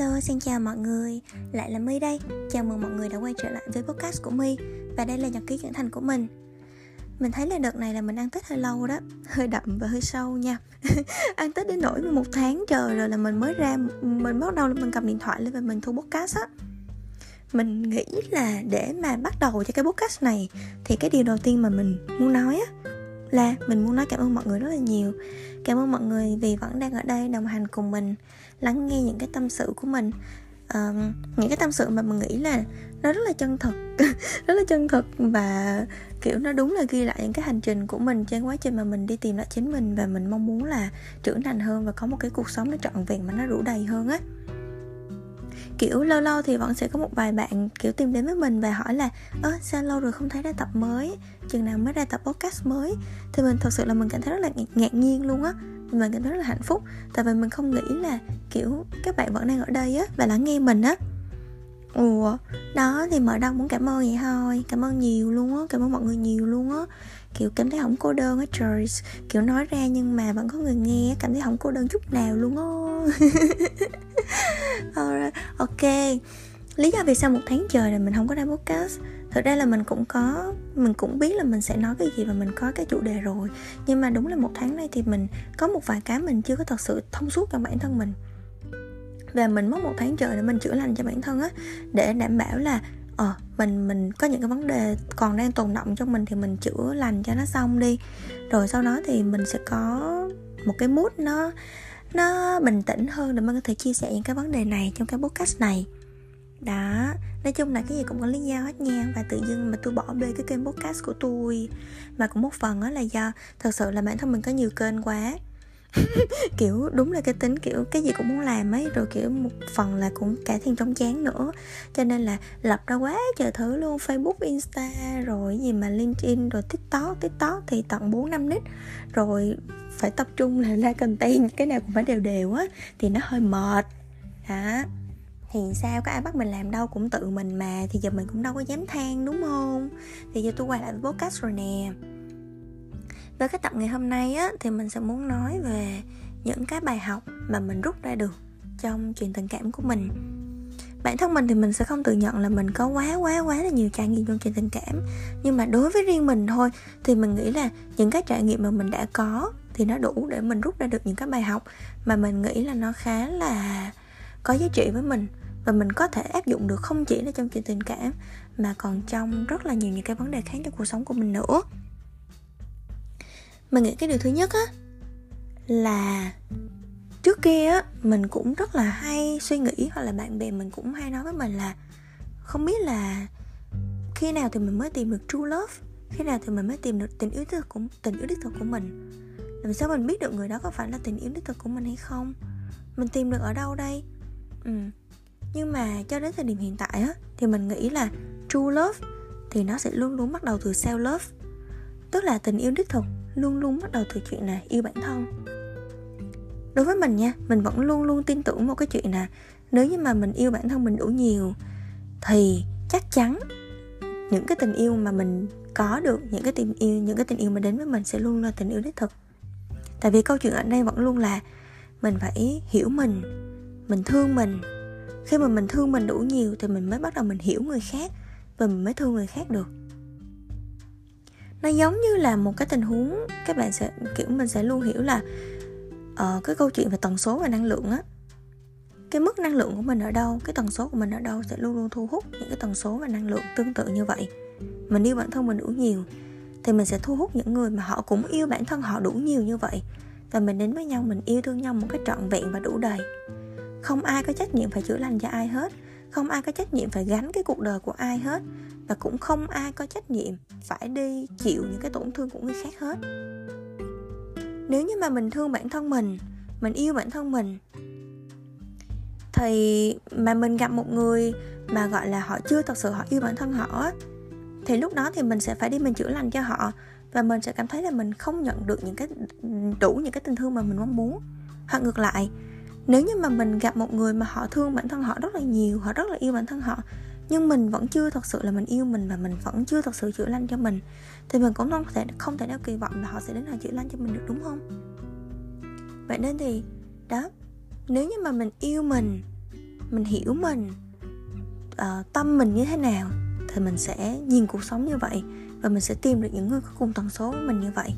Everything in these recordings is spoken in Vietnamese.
Hello, xin chào mọi người, lại là My đây. Chào mừng mọi người đã quay trở lại với podcast của My Và đây là nhật ký trưởng thành của mình. Mình thấy là đợt này là mình ăn Tết hơi lâu đó Hơi đậm và hơi sâu nha. Ăn Tết đến nỗi một tháng trời rồi là mình mới ra Mình bắt đầu là mình cầm điện thoại lên và mình thu podcast á. Mình nghĩ là để mà bắt đầu cho cái podcast này Thì cái điều đầu tiên mà mình muốn nói á là mình muốn nói cảm ơn mọi người rất là nhiều. Cảm ơn mọi người vì vẫn đang ở đây đồng hành cùng mình lắng nghe những cái tâm sự của mình. Uh, những cái tâm sự mà mình nghĩ là nó rất là chân thực rất là chân thực và kiểu nó đúng là ghi lại những cái hành trình của mình trên quá trình mà mình đi tìm lại chính mình và mình mong muốn là trưởng thành hơn và có một cái cuộc sống nó trọn vẹn mà nó đủ đầy hơn á kiểu lâu lâu thì vẫn sẽ có một vài bạn, kiểu, tìm đến với mình và hỏi là, ơ, sao lâu rồi không thấy ra tập mới? Chừng nào mới ra tập podcast mới? Thì mình thật sự là mình cảm thấy rất là ngạc nhiên luôn á. Mình cảm thấy rất là hạnh phúc. Tại vì mình không nghĩ là, kiểu, các bạn vẫn đang ở đây á và lắng nghe mình á ủa, đó thì mở đông muốn cảm ơn vậy thôi. Cảm ơn nhiều luôn á, cảm ơn mọi người nhiều luôn á. Kiểu cảm thấy không cô đơn á, trời. Kiểu nói ra nhưng mà vẫn có người nghe, cảm thấy không cô đơn chút nào luôn á. Ok. Lý do vì sao một tháng trời là mình không có ra podcast? Thực ra là mình cũng có, mình cũng biết là mình sẽ nói cái gì và mình có cái chủ đề rồi. Nhưng mà đúng là một tháng nay thì mình có một vài cái mình chưa có thật sự thông suốt cho bản thân mình và mình mất một tháng trời để mình chữa lành cho bản thân á, để đảm bảo là ờ mình mình có những cái vấn đề còn đang tồn động trong mình thì mình chữa lành cho nó xong đi. Rồi sau đó thì mình sẽ có một cái mood nó nó bình tĩnh hơn để mình có thể chia sẻ những cái vấn đề này trong cái podcast này. Đó, nói chung là cái gì cũng có lý do hết nha, và tự dưng mà tôi bỏ bê cái kênh podcast của tôi, mà cũng một phần đó là do thật sự là bản thân mình có nhiều kênh quá. kiểu, đúng là cái tính kiểu cái gì cũng muốn làm ấy, rồi kiểu một phần là cũng cả thiện trong chán nữa. Cho nên là lập ra quá trời thứ luôn, facebook, insta, rồi gì mà linkedin, rồi tiktok. Tiktok thì tận 4 năm nít rồi phải tập trung là ra content, cái nào cũng phải đều đều á, thì nó hơi mệt. Hả? Thì sao? Có ai bắt mình làm đâu, cũng tự mình mà. Thì giờ mình cũng đâu có dám than, đúng không? Thì giờ tôi quay lại với podcast rồi nè với cái tập ngày hôm nay á, thì mình sẽ muốn nói về những cái bài học mà mình rút ra được trong chuyện tình cảm của mình. Bản thân mình thì mình sẽ không tự nhận là mình có quá quá quá là nhiều trải nghiệm trong chuyện tình cảm. Nhưng mà đối với riêng mình thôi, thì mình nghĩ là những cái trải nghiệm mà mình đã có thì nó đủ để mình rút ra được những cái bài học mà mình nghĩ là nó khá là có giá trị với mình. Và mình có thể áp dụng được không chỉ là trong chuyện tình cảm, mà còn trong rất là nhiều những cái vấn đề khác trong cuộc sống của mình nữa mình nghĩ cái điều thứ nhất á, là trước kia á, mình cũng rất là hay suy nghĩ hoặc là bạn bè mình cũng hay nói với mình là không biết là khi nào thì mình mới tìm được true love, khi nào thì mình mới tìm được tình yêu đích thực của, tình yêu đích thực của mình. Làm sao mình biết được người đó có phải là tình yêu đích thực của mình hay không? Mình tìm được ở đâu đây? Ừ. Nhưng mà cho đến thời điểm hiện tại á, thì mình nghĩ là true love thì nó sẽ luôn luôn bắt đầu từ self love, tức là tình yêu đích thực luôn luôn bắt đầu từ chuyện là yêu bản thân. Đối với mình nha, mình vẫn luôn luôn tin tưởng một cái chuyện là nếu như mà mình yêu bản thân mình đủ nhiều thì chắc chắn những cái tình yêu mà mình có được, những cái tình yêu, những cái tình yêu mà đến với mình sẽ luôn là tình yêu đích thực. Tại vì câu chuyện ở đây vẫn luôn là mình phải hiểu mình mình thương mình. Khi mà mình thương mình đủ nhiều thì mình mới bắt đầu mình hiểu người khác và mình mới thương người khác được nó giống như là một cái tình huống các bạn sẽ kiểu mình sẽ luôn hiểu là uh, cái câu chuyện về tần số và năng lượng á. Cái mức năng lượng của mình ở đâu cái tần số của mình ở đâu sẽ luôn luôn thu hút những cái tần số và năng lượng tương tự như vậy. Mình yêu bản thân mình đủ nhiều thì mình sẽ thu hút những người mà họ cũng yêu bản thân họ đủ nhiều như vậy. Và mình đến với nhau mình yêu thương nhau một cách trọn vẹn và đủ đầy. Không ai có trách nhiệm phải chữa lành cho ai hết không ai có trách nhiệm phải gánh cái cuộc đời của ai hết và cũng không ai có trách nhiệm phải đi chịu những cái tổn thương của người khác hết. Nếu như mà mình thương bản thân mình mình yêu bản thân mình, thì mà mình gặp một người mà, gọi là, họ chưa thật sự họ yêu bản thân họ thì lúc đó thì mình sẽ phải đi mình chữa lành cho họ. Và mình sẽ cảm thấy là mình không nhận được những cái, đủ những cái tình thương mà mình mong muốn. Hoặc ngược lại, nếu như mà mình gặp một người mà họ thương bản thân họ rất là nhiều, họ rất là yêu bản thân họ nhưng mình vẫn chưa thật sự là mình yêu mình và mình vẫn chưa thật sự chữa lành cho mình. Thì mình cũng không thể không thể nào kỳ vọng là họ sẽ đến họ chữa lành cho mình được đúng không? Vậy nên thì đó nếu như mà mình yêu mình mình hiểu mình uh, tâm mình như thế nào thì mình sẽ nhìn cuộc sống như vậy và mình sẽ tìm được những người có cùng tần số với mình như vậy.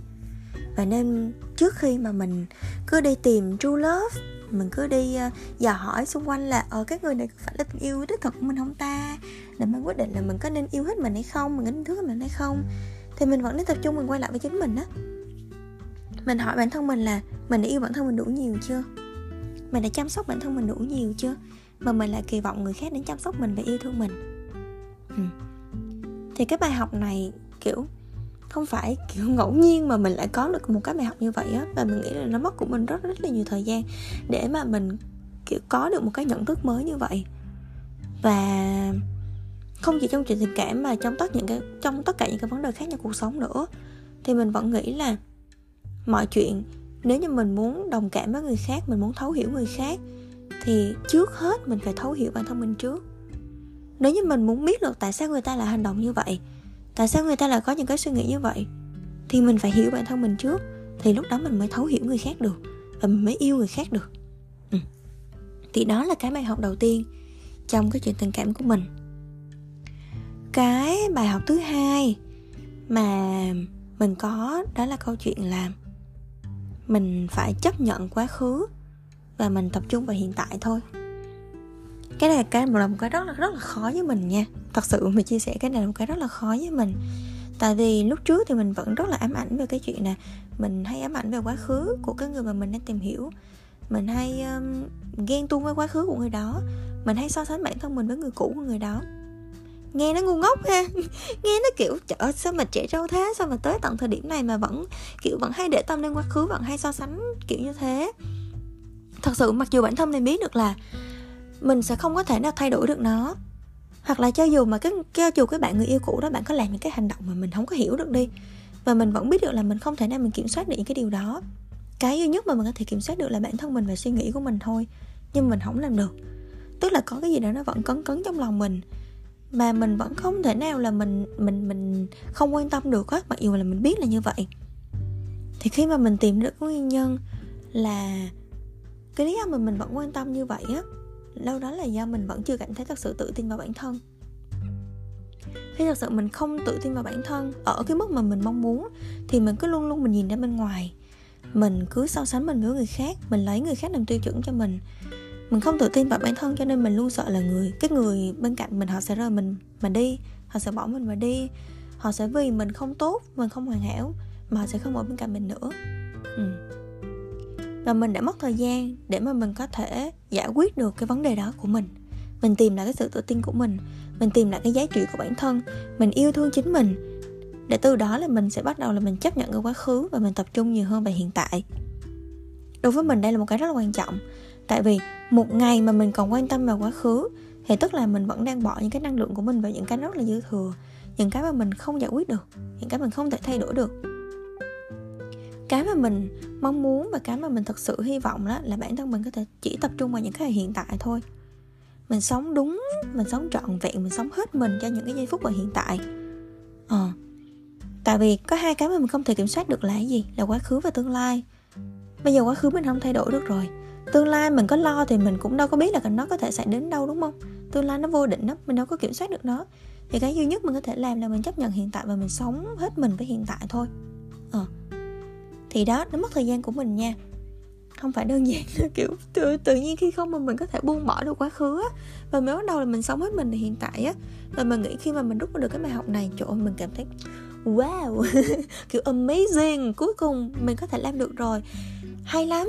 Và nên trước khi mà mình cứ đi tìm true love mình cứ đi uh, dò hỏi xung quanh là ở ờ, cái người này phải là tình yêu đích thực của mình không ta? Để mình quyết định là mình có nên yêu hết mình hay không mình có nên thương mình hay không? Thì mình vẫn nên tập trung mình quay lại với chính mình á. Mình hỏi bản thân mình là mình đã yêu bản thân mình đủ nhiều chưa? Mình đã chăm sóc bản thân mình đủ nhiều chưa? Mà mình lại kỳ vọng người khác đến chăm sóc mình và yêu thương mình. Ừ. thì cái bài học này kiểu không phải, kiểu, ngẫu nhiên mà mình lại có được một cái bài học như vậy á, và mình nghĩ là nó mất của mình rất rất là nhiều thời gian để mà mình, kiểu, có được một cái nhận thức mới như vậy. Và không chỉ trong chuyện tình cảm mà trong tất những cái, trong tất cả những cái vấn đề khác trong cuộc sống nữa, thì mình vẫn nghĩ là mọi chuyện, nếu như mình muốn đồng cảm với người khác, mình muốn thấu hiểu người khác, thì trước hết mình phải thấu hiểu bản thân mình trước. Nếu như mình muốn biết được tại sao người ta lại hành động như vậy tại sao người ta lại có những cái suy nghĩ như vậy? Thì mình phải hiểu bản thân mình trước, thì lúc đó mình mới thấu hiểu người khác được, và mình mới yêu người khác được. Ừ. thì đó là cái bài học đầu tiên trong cái chuyện tình cảm của mình. Cái bài học thứ hai mà mình có đó là câu chuyện là mình phải chấp nhận quá khứ và mình tập trung vào hiện tại thôi cái này cái một là một cái rất là rất là khó với mình nha. Thật sự mình chia sẻ cái này là một cái rất là khó với mình. Tại vì lúc trước thì mình vẫn rất là ám ảnh về cái chuyện này mình hay ám ảnh về quá khứ của cái người mà mình đang tìm hiểu. Mình hay um, ghen tuông với quá khứ của người đó. Mình hay so sánh bản thân mình với người cũ của người đó. Nghe nó ngu ngốc ha. Nghe nó kiểu trời sao mà trẻ trâu thế? Sao mà tới tận thời điểm này mà vẫn kiểu vẫn hay để tâm đến quá khứ vẫn hay so sánh kiểu như thế? Thật sự mặc dù bản thân mình biết được là mình sẽ không có thể nào thay đổi được nó. Hoặc là cho dù mà cái, cho dù cái bạn người yêu cũ đó, bạn có làm những cái hành động mà mình không có hiểu được đi, và mình vẫn biết được là mình không thể nào mình kiểm soát được những cái điều đó. Cái duy nhất mà mình có thể kiểm soát được là bản thân mình và suy nghĩ của mình thôi, nhưng mình không làm được. Tức là có cái gì đó nó vẫn cấn cấn trong lòng mình, mà mình vẫn không thể nào là mình mình mình không quan tâm được á, mặc dù là mình biết là như vậy. Thì khi mà mình tìm được nguyên nhân là cái lý do mà mình vẫn quan tâm như vậy á lâu đó là do mình vẫn chưa cảm thấy thật sự tự tin vào bản thân. Khi thật sự mình không tự tin vào bản thân, ở cái mức mà mình mong muốn, thì mình cứ luôn luôn mình nhìn ra bên ngoài. Mình cứ so sánh mình với người khác, mình lấy người khác làm tiêu chuẩn cho mình. Mình không tự tin vào bản thân cho nên mình luôn sợ là người, cái người bên cạnh mình họ sẽ rời mình mà đi, họ sẽ bỏ mình mà đi. Họ sẽ vì mình không tốt, mình không hoàn hảo mà họ sẽ không ở bên cạnh mình nữa. Ừ và mình đã mất thời gian để mà mình có thể giải quyết được cái vấn đề đó của mình. Mình tìm lại cái sự tự tin của mình mình tìm lại cái giá trị của bản thân, mình yêu thương chính mình, để từ đó là mình sẽ bắt đầu là mình chấp nhận cái quá khứ và mình tập trung nhiều hơn về hiện tại. Đối với mình, đây là một cái rất là quan trọng. Tại vì một ngày mà mình còn quan tâm vào quá khứ, thì tức là mình vẫn đang bỏ những cái năng lượng của mình vào những cái rất là dư thừa, những cái mà mình không giải quyết được, những cái mình không thể thay đổi được cái mà mình mong muốn và cái mà mình thật sự hy vọng đó là bản thân mình có thể chỉ tập trung vào những cái hiện tại thôi. Mình sống đúng mình sống trọn vẹn mình sống hết mình cho những cái giây phút ở hiện tại. Ờ tại vì có hai cái mà mình không thể kiểm soát được là cái gì? Là quá khứ và tương lai. Bây giờ quá khứ mình không thay đổi được rồi. Tương lai mình có lo thì mình cũng đâu có biết là nó có thể xảy đến đâu đúng không? Tương lai nó vô định lắm, mình đâu có kiểm soát được nó. Thì cái duy nhất mình có thể làm là mình chấp nhận hiện tại và mình sống hết mình với hiện tại thôi. Ờ thì đó nó mất thời gian của mình nha. Không phải đơn giản kiểu tự, tự nhiên khi không mà mình có thể buông bỏ được quá khứ á và mới bắt đầu là mình sống hết mình hiện tại á. Và mình nghĩ khi mà mình rút được cái bài học này chỗ mình cảm thấy wow kiểu amazing. Cuối cùng mình có thể làm được rồi. Hay lắm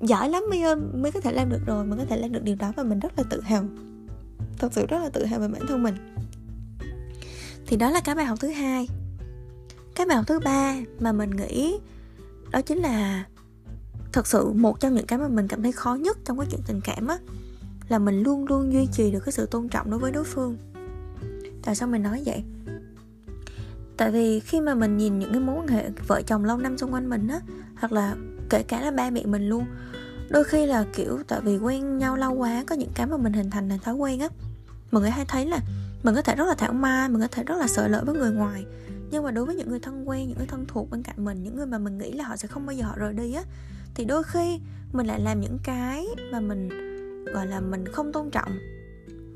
giỏi lắm mới mới có thể làm được rồi mình có thể làm được điều đó và mình rất là tự hào. Thật sự rất là tự hào về bản thân mình. Thì đó là cái bài học thứ hai. Cái bài học thứ ba mà mình nghĩ đó chính là thật sự một trong những cái mà mình cảm thấy khó nhất trong cái chuyện tình cảm á, là mình luôn luôn duy trì được cái sự tôn trọng đối với đối phương. Tại sao mình nói vậy? Tại vì khi mà mình nhìn những cái mối quan hệ vợ chồng lâu năm xung quanh mình á, hoặc là kể cả là ba mẹ mình luôn, đôi khi là, kiểu, tại vì quen nhau lâu quá, có những cái mà mình hình thành thành thói quen á mọi người hay thấy là mình có thể rất là thảo mai, mình có thể rất là sợ lỡ với người ngoài nhưng mà đối với những người thân quen, những người thân thuộc bên cạnh mình, những người mà mình nghĩ là họ sẽ không bao giờ họ rời đi á, thì đôi khi mình lại làm những cái mà mình, gọi là, mình không tôn trọng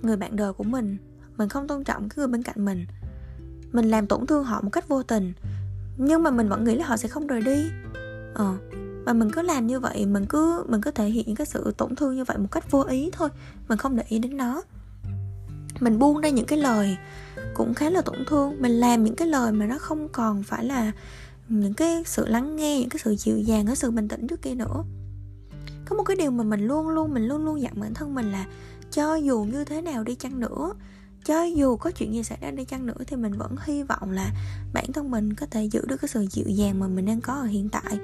người bạn đời của mình mình không tôn trọng cái người bên cạnh mình. Mình làm tổn thương họ một cách vô tình, nhưng mà mình vẫn nghĩ là họ sẽ không rời đi. Ờ và mình cứ làm như vậy, mình cứ mình cứ thể hiện những cái sự tổn thương như vậy một cách vô ý thôi, mình không để ý đến nó. Mình buông ra những cái lời cũng khá là tổn thương. Mình làm những cái lời mà nó không còn phải là những cái sự lắng nghe, những cái sự dịu dàng, cái sự bình tĩnh trước kia nữa. Có một cái điều mà mình luôn luôn, mình luôn luôn dặn bản thân mình là cho dù như thế nào đi chăng nữa, cho dù có chuyện gì xảy ra đi chăng nữa thì mình vẫn hy vọng là bản thân mình có thể giữ được cái sự dịu dàng mà mình đang có ở hiện tại,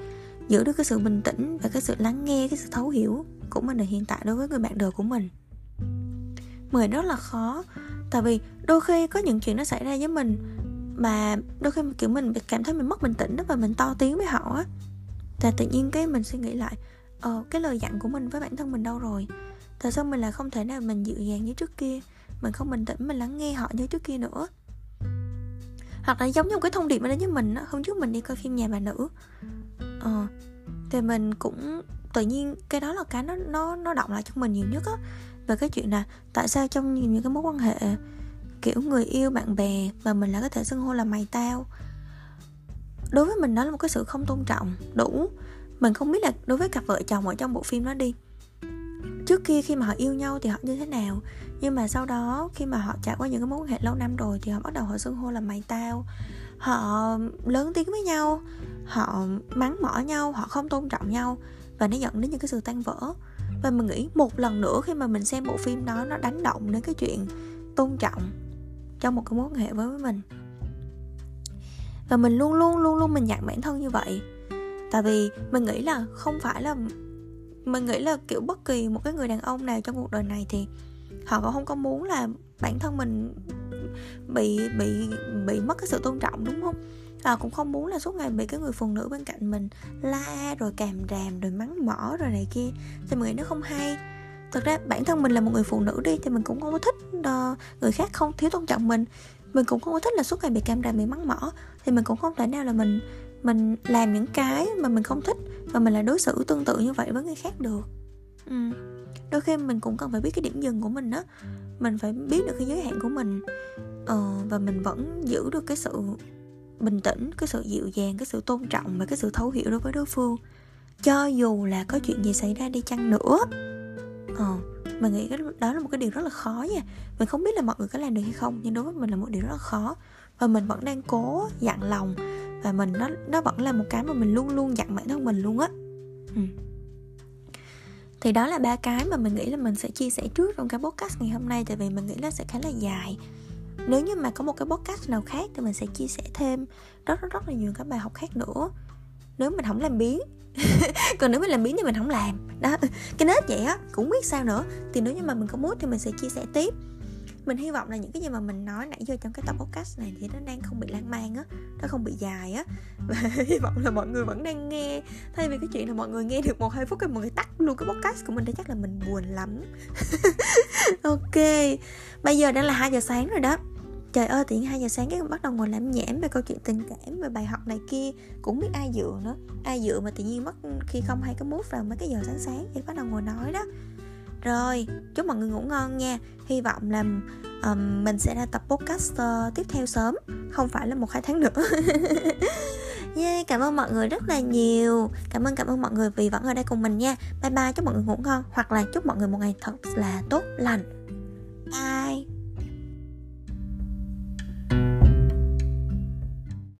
giữ được cái sự bình tĩnh và cái sự lắng nghe, cái sự thấu hiểu của mình ở hiện tại đối với người bạn đời của mình. Mười rất là khó tại vì đôi khi có những chuyện nó xảy ra với mình mà đôi khi kiểu mình cảm thấy mình mất bình tĩnh đó và mình to tiếng với họ á thì tự nhiên cái mình suy nghĩ lại ờ cái lời dặn của mình với bản thân mình đâu rồi? Tại sao mình là không thể nào mình dịu dàng như trước kia? Mình không bình tĩnh, mình lắng nghe họ như trước kia nữa. Hoặc là giống như một cái thông điệp mà đến với mình á, hôm trước mình đi coi phim nhà bà nữ ờ thì mình cũng tự nhiên cái đó là cái nó nó nó động lại trong mình nhiều nhất á về cái chuyện là tại sao trong những cái mối quan hệ, kiểu, người yêu, bạn bè mà mình lại có thể xưng hô là mày tao, đối với mình đó là một cái sự không tôn trọng. Đủ, mình không biết là đối với cặp vợ chồng ở trong bộ phim đó đi, trước kia khi mà họ yêu nhau thì họ như thế nào, nhưng mà sau đó khi mà họ trải qua những cái mối quan hệ lâu năm rồi thì họ bắt đầu họ xưng hô là mày tao. Họ lớn tiếng với nhau, họ mắng mỏ nhau, họ không tôn trọng nhau và nó dẫn đến những cái sự tan vỡ và mình nghĩ một lần nữa khi mà mình xem bộ phim đó, nó đánh động đến cái chuyện tôn trọng trong một cái mối quan hệ với mình. Và mình luôn luôn luôn luôn mình dặn bản thân như vậy. Tại vì mình nghĩ là không phải là, mình nghĩ là, kiểu, bất kỳ một cái người đàn ông nào trong cuộc đời này thì họ cũng không có muốn là bản thân mình bị bị bị mất cái sự tôn trọng, đúng không? À, cũng không muốn là suốt ngày bị cái người phụ nữ bên cạnh mình la rồi càm ràm rồi mắng mỏ rồi này kia. Thì mình nghĩ nó không hay. Thực ra bản thân mình là một người phụ nữ đi thì mình cũng không có thích uh, người khác không thiếu tôn trọng mình. Mình cũng không có thích là suốt ngày bị cam ràm bị mắng mỏ. Thì mình cũng không thể nào là mình mình làm những cái mà mình không thích và mình lại đối xử tương tự như vậy với người khác được. Ừ. đôi khi mình cũng cần phải biết cái điểm dừng của mình đó mình phải biết được cái giới hạn của mình ờ, và mình vẫn giữ được cái sự bình tĩnh, cái sự dịu dàng, cái sự tôn trọng và cái sự thấu hiểu đối với đối phương. Cho dù là có chuyện gì xảy ra đi chăng nữa. Ờ mình nghĩ cái đó là một cái điều rất là khó nha. Mình không biết là mọi người có làm được hay không, nhưng đối với mình là một điều rất là khó. Và mình vẫn đang cố dặn lòng và mình nó nó vẫn là một cái mà mình luôn luôn dặn bản thân mình luôn á. Ừ. thì đó là ba cái mà mình nghĩ là mình sẽ chia sẻ trước trong cái podcast ngày hôm nay, tại vì mình nghĩ là sẽ khá là dài nếu như mà có một cái podcast nào khác thì mình sẽ chia sẻ thêm rất rất rất là nhiều các bài học khác nữa. Nếu mình không làm biến còn nếu mình làm biến thì mình không làm. Đó, cái nết vậy á, cũng biết sao nữa. Thì nếu như mà mình có muốn thì mình sẽ chia sẻ tiếp. Mình hy vọng là những cái gì mà mình nói nãy giờ trong cái tập podcast này thì nó đang không bị lan man á, nó không bị dài á. Và hy vọng là mọi người vẫn đang nghe. Thay vì cái chuyện là mọi người nghe được một hai phút rồi mọi người tắt luôn cái podcast của mình thì chắc là mình buồn lắm. Ok, bây giờ đang là 2 giờ sáng rồi đó trời ơi tự nhiên hai giờ sáng cái bắt đầu ngồi làm nhảm về câu chuyện tình cảm về bài học này kia. Cũng biết ai dựa nữa. Ai dựa mà tự nhiên mất khi không hay cái mút vào mấy cái giờ sáng sáng thì bắt đầu ngồi nói đó. Rồi chúc mọi người ngủ ngon nha. Hy vọng là um, mình sẽ ra tập podcast uh, tiếp theo sớm. Không phải là một hai tháng nữa. Yeah, cảm ơn mọi người rất là nhiều. Cảm ơn cảm ơn mọi người vì vẫn ở đây cùng mình nha. Bye bye chúc mọi người ngủ ngon. Hoặc là chúc mọi người một ngày thật là tốt lành. Bye.